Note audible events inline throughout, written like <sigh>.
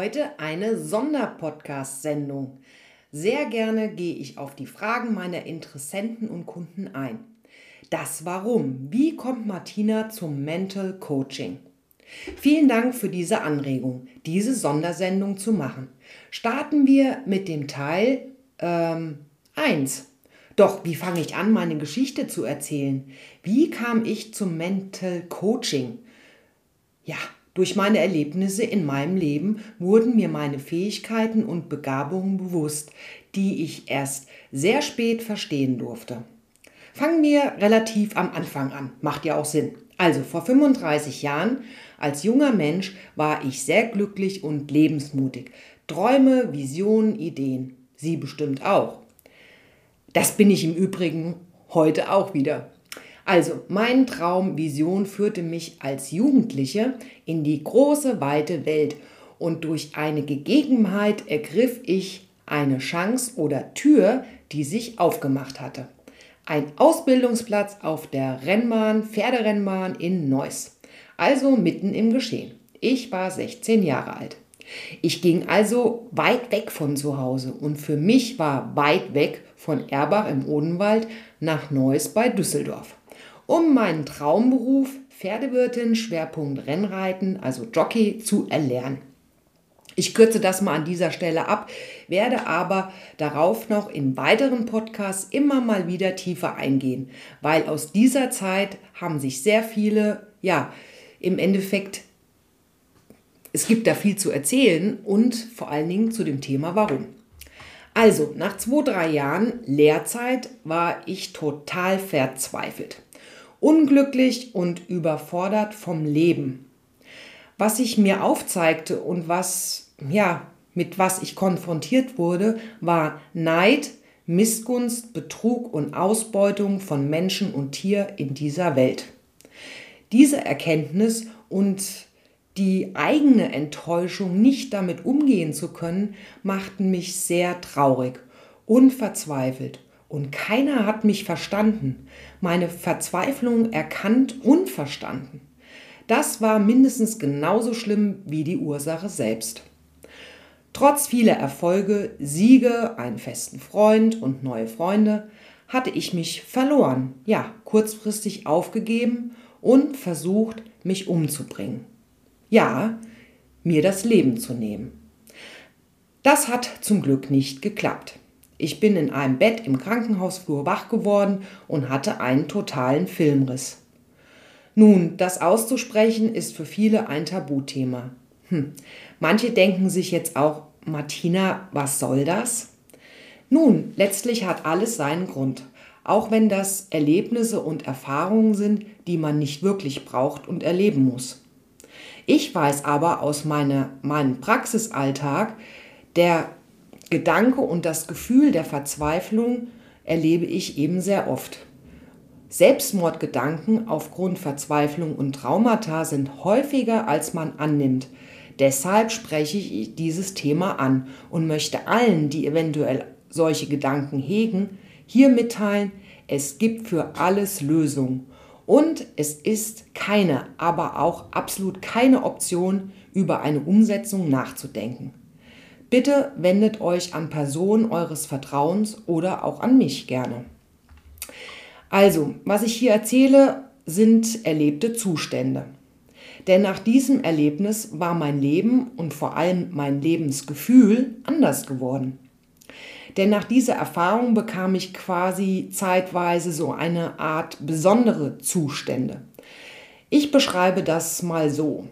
Heute eine Sonderpodcast-Sendung. Sehr gerne gehe ich auf die Fragen meiner Interessenten und Kunden ein. Das Warum. Wie kommt Martina zum Mental Coaching? Vielen Dank für diese Anregung, diese Sondersendung zu machen. Starten wir mit dem Teil ähm, 1. Doch, wie fange ich an, meine Geschichte zu erzählen? Wie kam ich zum Mental Coaching? Ja, durch meine Erlebnisse in meinem Leben wurden mir meine Fähigkeiten und Begabungen bewusst, die ich erst sehr spät verstehen durfte. Fangen wir relativ am Anfang an, macht ja auch Sinn. Also vor 35 Jahren, als junger Mensch, war ich sehr glücklich und lebensmutig. Träume, Visionen, Ideen. Sie bestimmt auch. Das bin ich im Übrigen heute auch wieder. Also, mein Traum, Vision führte mich als Jugendliche in die große, weite Welt und durch eine Gegebenheit ergriff ich eine Chance oder Tür, die sich aufgemacht hatte. Ein Ausbildungsplatz auf der Rennbahn, Pferderennbahn in Neuss. Also mitten im Geschehen. Ich war 16 Jahre alt. Ich ging also weit weg von zu Hause und für mich war weit weg von Erbach im Odenwald nach Neuss bei Düsseldorf um meinen Traumberuf Pferdewirtin, Schwerpunkt Rennreiten, also Jockey, zu erlernen. Ich kürze das mal an dieser Stelle ab, werde aber darauf noch in weiteren Podcasts immer mal wieder tiefer eingehen, weil aus dieser Zeit haben sich sehr viele, ja, im Endeffekt, es gibt da viel zu erzählen und vor allen Dingen zu dem Thema Warum. Also, nach zwei, drei Jahren Lehrzeit war ich total verzweifelt unglücklich und überfordert vom Leben. Was sich mir aufzeigte und was, ja, mit was ich konfrontiert wurde, war Neid, Missgunst, Betrug und Ausbeutung von Menschen und Tier in dieser Welt. Diese Erkenntnis und die eigene Enttäuschung, nicht damit umgehen zu können, machten mich sehr traurig und verzweifelt und keiner hat mich verstanden, meine Verzweiflung erkannt und verstanden. Das war mindestens genauso schlimm wie die Ursache selbst. Trotz vieler Erfolge, Siege, einen festen Freund und neue Freunde, hatte ich mich verloren, ja, kurzfristig aufgegeben und versucht, mich umzubringen. Ja, mir das Leben zu nehmen. Das hat zum Glück nicht geklappt. Ich bin in einem Bett im Krankenhausflur wach geworden und hatte einen totalen Filmriss. Nun, das auszusprechen ist für viele ein Tabuthema. Hm. Manche denken sich jetzt auch, Martina, was soll das? Nun, letztlich hat alles seinen Grund, auch wenn das Erlebnisse und Erfahrungen sind, die man nicht wirklich braucht und erleben muss. Ich weiß aber aus meine, meinem Praxisalltag, der Gedanke und das Gefühl der Verzweiflung erlebe ich eben sehr oft. Selbstmordgedanken aufgrund Verzweiflung und Traumata sind häufiger, als man annimmt. Deshalb spreche ich dieses Thema an und möchte allen, die eventuell solche Gedanken hegen, hier mitteilen, es gibt für alles Lösungen. Und es ist keine, aber auch absolut keine Option, über eine Umsetzung nachzudenken. Bitte wendet euch an Personen eures Vertrauens oder auch an mich gerne. Also, was ich hier erzähle, sind erlebte Zustände. Denn nach diesem Erlebnis war mein Leben und vor allem mein Lebensgefühl anders geworden. Denn nach dieser Erfahrung bekam ich quasi zeitweise so eine Art besondere Zustände. Ich beschreibe das mal so.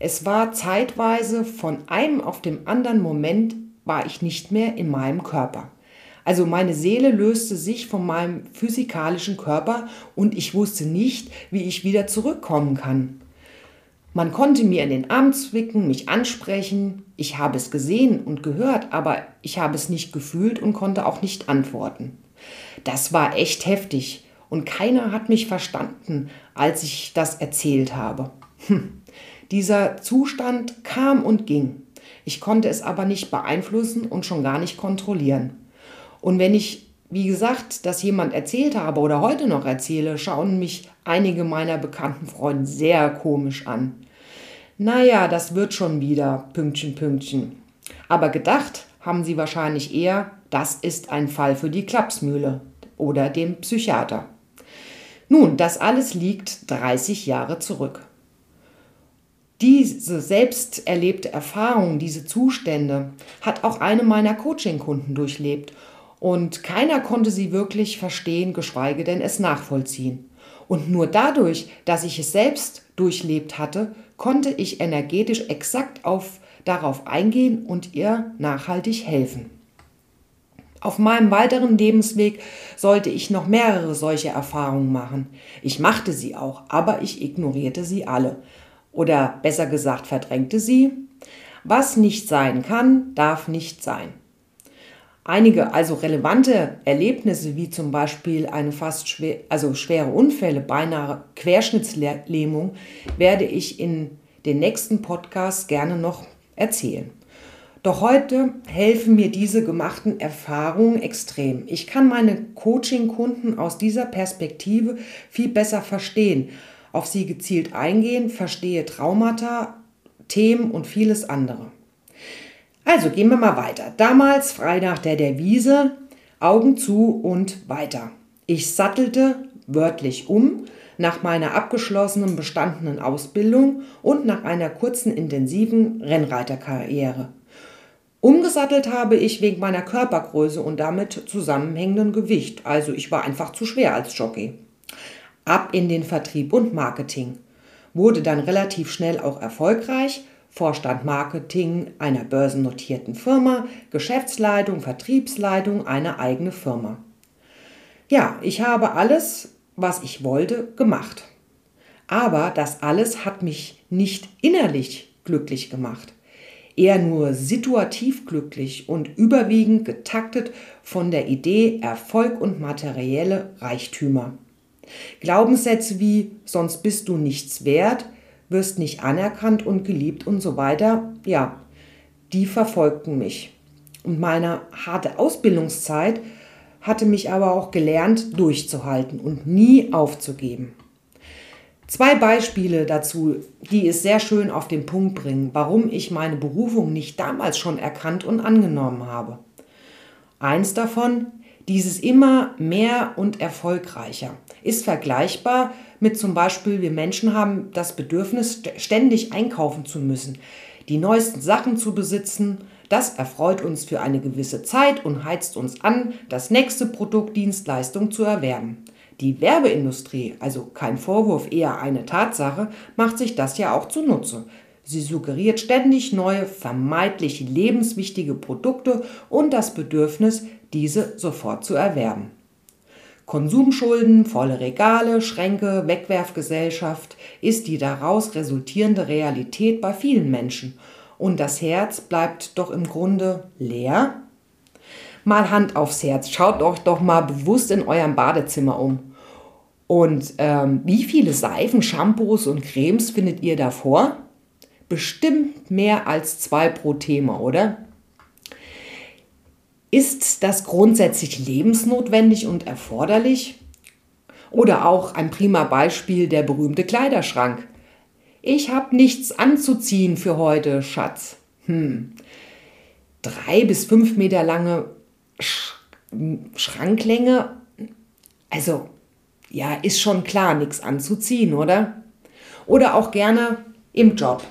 Es war zeitweise von einem auf dem anderen Moment war ich nicht mehr in meinem Körper. Also meine Seele löste sich von meinem physikalischen Körper und ich wusste nicht, wie ich wieder zurückkommen kann. Man konnte mir in den Arm zwicken, mich ansprechen, ich habe es gesehen und gehört, aber ich habe es nicht gefühlt und konnte auch nicht antworten. Das war echt heftig und keiner hat mich verstanden, als ich das erzählt habe. Hm. Dieser Zustand kam und ging. Ich konnte es aber nicht beeinflussen und schon gar nicht kontrollieren. Und wenn ich, wie gesagt, das jemand erzählt habe oder heute noch erzähle, schauen mich einige meiner bekannten Freunde sehr komisch an. naja, das wird schon wieder, Pünktchen, Pünktchen. Aber gedacht haben sie wahrscheinlich eher, das ist ein Fall für die Klapsmühle oder dem Psychiater. Nun, das alles liegt 30 Jahre zurück. Diese selbst erlebte Erfahrung, diese Zustände hat auch eine meiner Coaching-Kunden durchlebt und keiner konnte sie wirklich verstehen, geschweige denn es nachvollziehen. Und nur dadurch, dass ich es selbst durchlebt hatte, konnte ich energetisch exakt auf, darauf eingehen und ihr nachhaltig helfen. Auf meinem weiteren Lebensweg sollte ich noch mehrere solche Erfahrungen machen. Ich machte sie auch, aber ich ignorierte sie alle. Oder besser gesagt, verdrängte sie. Was nicht sein kann, darf nicht sein. Einige also relevante Erlebnisse, wie zum Beispiel eine fast schwer, also schwere Unfälle, beinahe Querschnittslähmung, werde ich in den nächsten Podcasts gerne noch erzählen. Doch heute helfen mir diese gemachten Erfahrungen extrem. Ich kann meine Coaching-Kunden aus dieser Perspektive viel besser verstehen, auf sie gezielt eingehen, verstehe Traumata, Themen und vieles andere. Also gehen wir mal weiter. Damals frei nach der Devise, Augen zu und weiter. Ich sattelte wörtlich um nach meiner abgeschlossenen bestandenen Ausbildung und nach einer kurzen intensiven Rennreiterkarriere. Umgesattelt habe ich wegen meiner Körpergröße und damit zusammenhängenden Gewicht, also ich war einfach zu schwer als Jockey. Ab in den Vertrieb und Marketing. Wurde dann relativ schnell auch erfolgreich, Vorstand Marketing einer börsennotierten Firma, Geschäftsleitung, Vertriebsleitung einer eigenen Firma. Ja, ich habe alles, was ich wollte, gemacht. Aber das alles hat mich nicht innerlich glücklich gemacht eher nur situativ glücklich und überwiegend getaktet von der Idee Erfolg und materielle Reichtümer. Glaubenssätze wie sonst bist du nichts wert, wirst nicht anerkannt und geliebt und so weiter, ja, die verfolgten mich. Und meine harte Ausbildungszeit hatte mich aber auch gelernt, durchzuhalten und nie aufzugeben. Zwei Beispiele dazu, die es sehr schön auf den Punkt bringen, warum ich meine Berufung nicht damals schon erkannt und angenommen habe. Eins davon, dieses immer mehr und erfolgreicher, ist vergleichbar mit zum Beispiel, wir Menschen haben das Bedürfnis, ständig einkaufen zu müssen, die neuesten Sachen zu besitzen. Das erfreut uns für eine gewisse Zeit und heizt uns an, das nächste Produkt, Dienstleistung zu erwerben. Die Werbeindustrie, also kein Vorwurf, eher eine Tatsache, macht sich das ja auch zunutze. Sie suggeriert ständig neue, vermeintlich lebenswichtige Produkte und das Bedürfnis, diese sofort zu erwerben. Konsumschulden, volle Regale, Schränke, Wegwerfgesellschaft ist die daraus resultierende Realität bei vielen Menschen. Und das Herz bleibt doch im Grunde leer. Mal Hand aufs Herz, schaut euch doch mal bewusst in eurem Badezimmer um. Und ähm, wie viele Seifen, Shampoos und Cremes findet ihr davor? Bestimmt mehr als zwei pro Thema, oder? Ist das grundsätzlich lebensnotwendig und erforderlich? Oder auch ein prima Beispiel der berühmte Kleiderschrank. Ich habe nichts anzuziehen für heute, Schatz. Hm. Drei bis fünf Meter lange Sch Schranklänge. Also ja, ist schon klar, nichts anzuziehen, oder? Oder auch gerne im Job.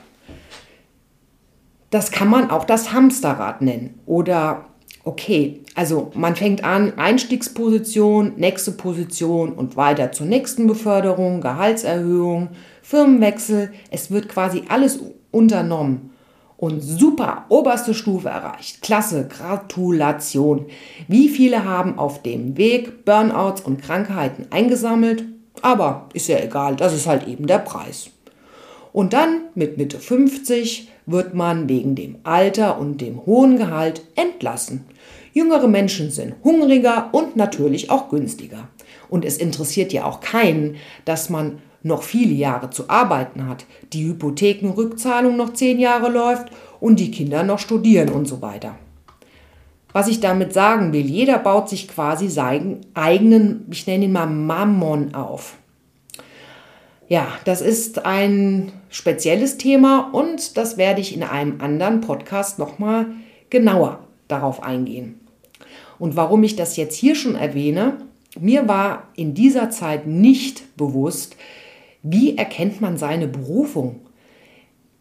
Das kann man auch das Hamsterrad nennen. Oder, okay, also man fängt an, Einstiegsposition, nächste Position und weiter zur nächsten Beförderung, Gehaltserhöhung, Firmenwechsel. Es wird quasi alles unternommen und super, oberste Stufe erreicht. Klasse, Gratulation. Wie viele haben auf dem Weg Burnouts und Krankheiten eingesammelt? Aber ist ja egal, das ist halt eben der Preis. Und dann mit Mitte 50 wird man wegen dem Alter und dem hohen Gehalt entlassen. Jüngere Menschen sind hungriger und natürlich auch günstiger. Und es interessiert ja auch keinen, dass man noch viele Jahre zu arbeiten hat, die Hypothekenrückzahlung noch zehn Jahre läuft und die Kinder noch studieren und so weiter. Was ich damit sagen will, jeder baut sich quasi seinen eigenen, ich nenne ihn mal Mammon auf. Ja, das ist ein spezielles Thema und das werde ich in einem anderen Podcast nochmal genauer darauf eingehen. Und warum ich das jetzt hier schon erwähne, mir war in dieser Zeit nicht bewusst, wie erkennt man seine Berufung.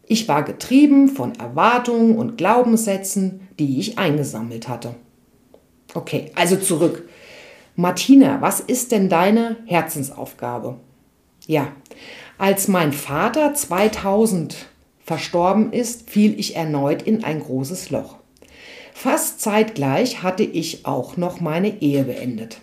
Ich war getrieben von Erwartungen und Glaubenssätzen, die ich eingesammelt hatte. Okay, also zurück. Martina, was ist denn deine Herzensaufgabe? Ja, als mein Vater 2000 verstorben ist, fiel ich erneut in ein großes Loch. Fast zeitgleich hatte ich auch noch meine Ehe beendet.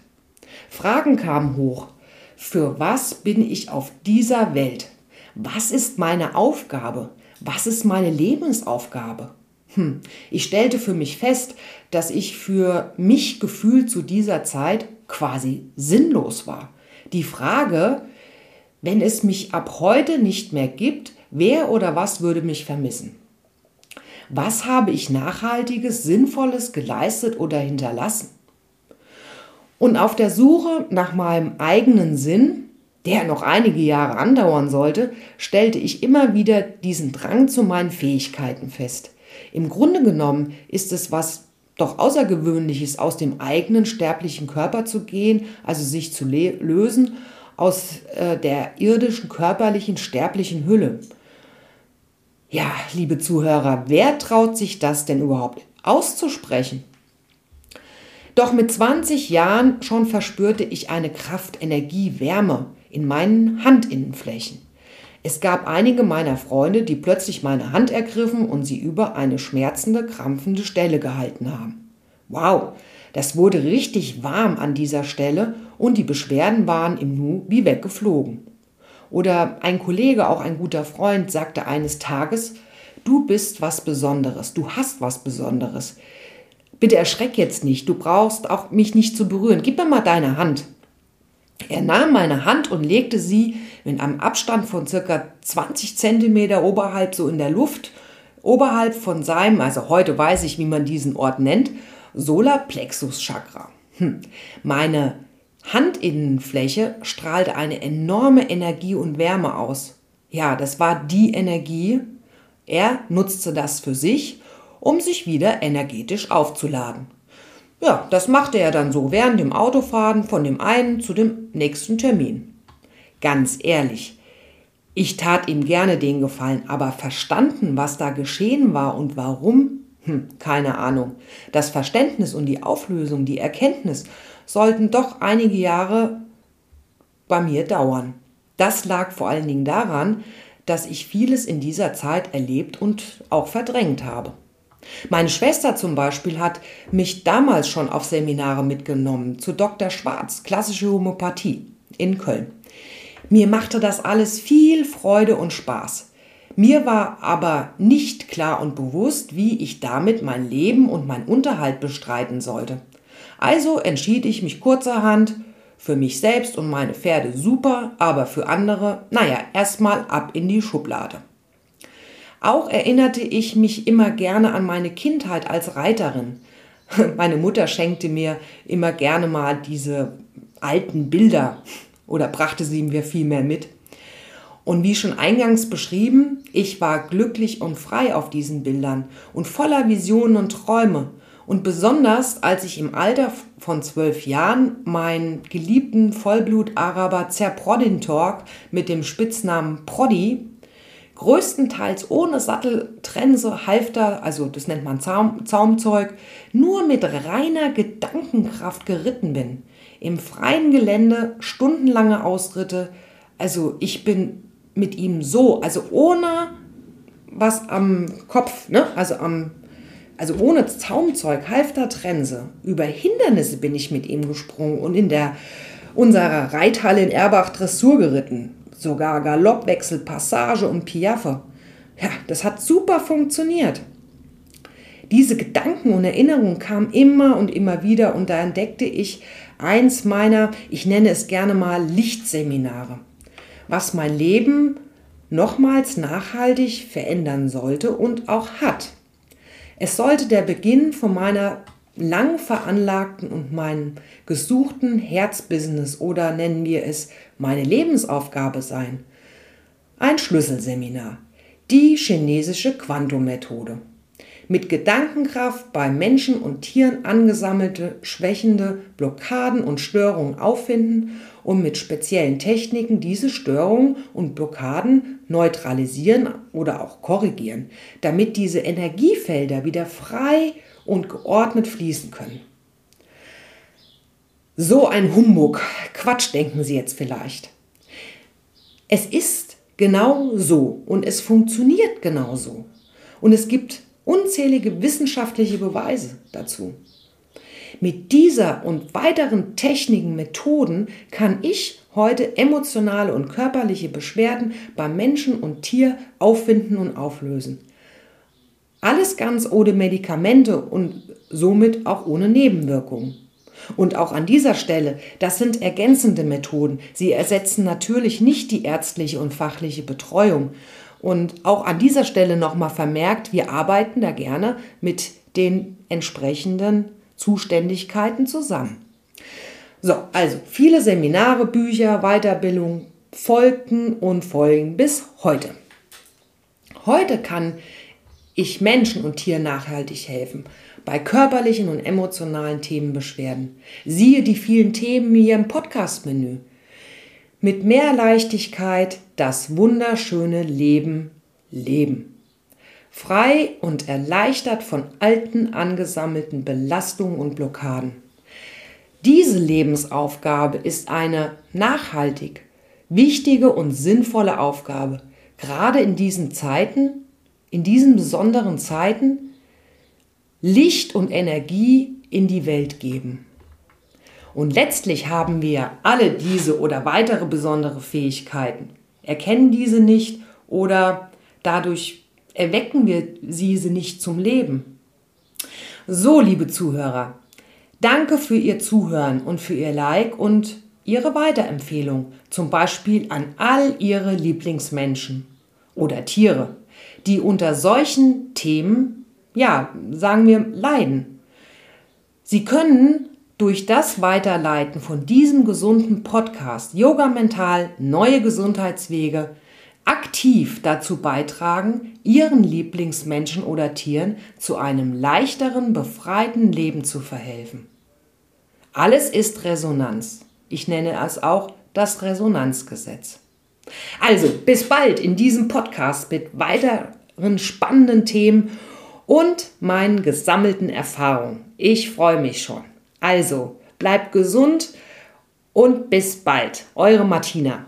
Fragen kamen hoch. Für was bin ich auf dieser Welt? Was ist meine Aufgabe? Was ist meine Lebensaufgabe? Hm. Ich stellte für mich fest, dass ich für mich gefühlt zu dieser Zeit quasi sinnlos war. Die Frage, wenn es mich ab heute nicht mehr gibt, wer oder was würde mich vermissen? Was habe ich Nachhaltiges, Sinnvolles geleistet oder hinterlassen? Und auf der Suche nach meinem eigenen Sinn, der noch einige Jahre andauern sollte, stellte ich immer wieder diesen Drang zu meinen Fähigkeiten fest. Im Grunde genommen ist es was doch Außergewöhnliches, aus dem eigenen sterblichen Körper zu gehen, also sich zu lösen aus äh, der irdischen, körperlichen, sterblichen Hülle. Ja, liebe Zuhörer, wer traut sich das denn überhaupt auszusprechen? Doch mit 20 Jahren schon verspürte ich eine Kraft, Energie, Wärme in meinen Handinnenflächen. Es gab einige meiner Freunde, die plötzlich meine Hand ergriffen und sie über eine schmerzende, krampfende Stelle gehalten haben. Wow, das wurde richtig warm an dieser Stelle und die Beschwerden waren im Nu wie weggeflogen. Oder ein Kollege, auch ein guter Freund, sagte eines Tages, du bist was Besonderes, du hast was Besonderes. Bitte erschreck jetzt nicht, du brauchst auch mich nicht zu berühren. Gib mir mal deine Hand. Er nahm meine Hand und legte sie mit einem Abstand von circa 20 Zentimeter oberhalb so in der Luft, oberhalb von seinem, also heute weiß ich, wie man diesen Ort nennt, Solarplexus Chakra. Hm. Meine Handinnenfläche strahlte eine enorme Energie und Wärme aus. Ja, das war die Energie. Er nutzte das für sich, um sich wieder energetisch aufzuladen. Ja, das machte er dann so während dem Autofahren von dem einen zu dem nächsten Termin. Ganz ehrlich, ich tat ihm gerne den Gefallen, aber verstanden, was da geschehen war und warum? Hm, keine Ahnung. Das Verständnis und die Auflösung, die Erkenntnis sollten doch einige Jahre bei mir dauern. Das lag vor allen Dingen daran, dass ich vieles in dieser Zeit erlebt und auch verdrängt habe. Meine Schwester zum Beispiel hat mich damals schon auf Seminare mitgenommen zu Dr. Schwarz, klassische Homöopathie in Köln. Mir machte das alles viel Freude und Spaß. Mir war aber nicht klar und bewusst, wie ich damit mein Leben und mein Unterhalt bestreiten sollte. Also entschied ich mich kurzerhand für mich selbst und meine Pferde super, aber für andere, naja, erstmal ab in die Schublade. Auch erinnerte ich mich immer gerne an meine Kindheit als Reiterin. <laughs> Meine Mutter schenkte mir immer gerne mal diese alten Bilder oder brachte sie mir vielmehr mit. Und wie schon eingangs beschrieben, ich war glücklich und frei auf diesen Bildern und voller Visionen und Träume. Und besonders als ich im Alter von zwölf Jahren meinen geliebten Vollblut-Araber Zerprodintorg mit dem Spitznamen Proddi größtenteils ohne Sattel, Trense, Halfter, also das nennt man Zaum, Zaumzeug, nur mit reiner Gedankenkraft geritten bin. Im freien Gelände stundenlange Ausritte. Also ich bin mit ihm so, also ohne was am Kopf, ne? also am also ohne Zaumzeug, Halfter, Trense, über Hindernisse bin ich mit ihm gesprungen und in der unserer Reithalle in Erbach Dressur geritten sogar Galoppwechsel, Passage und Piaffe. Ja, das hat super funktioniert. Diese Gedanken und Erinnerungen kamen immer und immer wieder und da entdeckte ich eins meiner, ich nenne es gerne mal Lichtseminare, was mein Leben nochmals nachhaltig verändern sollte und auch hat. Es sollte der Beginn von meiner lang veranlagten und meinem gesuchten Herzbusiness oder nennen wir es meine Lebensaufgabe sein. ein Schlüsselseminar, die chinesische Quantum-Methode. Mit Gedankenkraft bei Menschen und Tieren angesammelte schwächende Blockaden und Störungen auffinden und mit speziellen Techniken diese Störungen und Blockaden neutralisieren oder auch korrigieren, damit diese Energiefelder wieder frei und geordnet fließen können. So ein Humbug, Quatsch denken Sie jetzt vielleicht. Es ist genau so und es funktioniert genau so. Und es gibt unzählige wissenschaftliche Beweise dazu. Mit dieser und weiteren Techniken, Methoden kann ich heute emotionale und körperliche Beschwerden beim Menschen und Tier auffinden und auflösen. Alles ganz ohne Medikamente und somit auch ohne Nebenwirkungen. Und auch an dieser Stelle, das sind ergänzende Methoden. Sie ersetzen natürlich nicht die ärztliche und fachliche Betreuung. Und auch an dieser Stelle nochmal vermerkt, wir arbeiten da gerne mit den entsprechenden Zuständigkeiten zusammen. So, also viele Seminare, Bücher, Weiterbildung folgten und folgen bis heute. Heute kann ich Menschen und Tieren nachhaltig helfen bei körperlichen und emotionalen Themenbeschwerden. Siehe die vielen Themen hier im Podcast-Menü. Mit mehr Leichtigkeit das wunderschöne Leben leben. Frei und erleichtert von alten angesammelten Belastungen und Blockaden. Diese Lebensaufgabe ist eine nachhaltig, wichtige und sinnvolle Aufgabe, gerade in diesen Zeiten, in diesen besonderen Zeiten, Licht und Energie in die Welt geben. Und letztlich haben wir alle diese oder weitere besondere Fähigkeiten, erkennen diese nicht oder dadurch erwecken wir sie nicht zum Leben. So, liebe Zuhörer, danke für Ihr Zuhören und für Ihr Like und Ihre Weiterempfehlung, zum Beispiel an all Ihre Lieblingsmenschen oder Tiere, die unter solchen Themen ja, sagen wir, leiden. Sie können durch das Weiterleiten von diesem gesunden Podcast Yoga Mental Neue Gesundheitswege aktiv dazu beitragen, Ihren Lieblingsmenschen oder Tieren zu einem leichteren, befreiten Leben zu verhelfen. Alles ist Resonanz. Ich nenne es auch das Resonanzgesetz. Also, bis bald in diesem Podcast mit weiteren spannenden Themen und meinen gesammelten Erfahrungen. Ich freue mich schon. Also, bleibt gesund und bis bald. Eure Martina.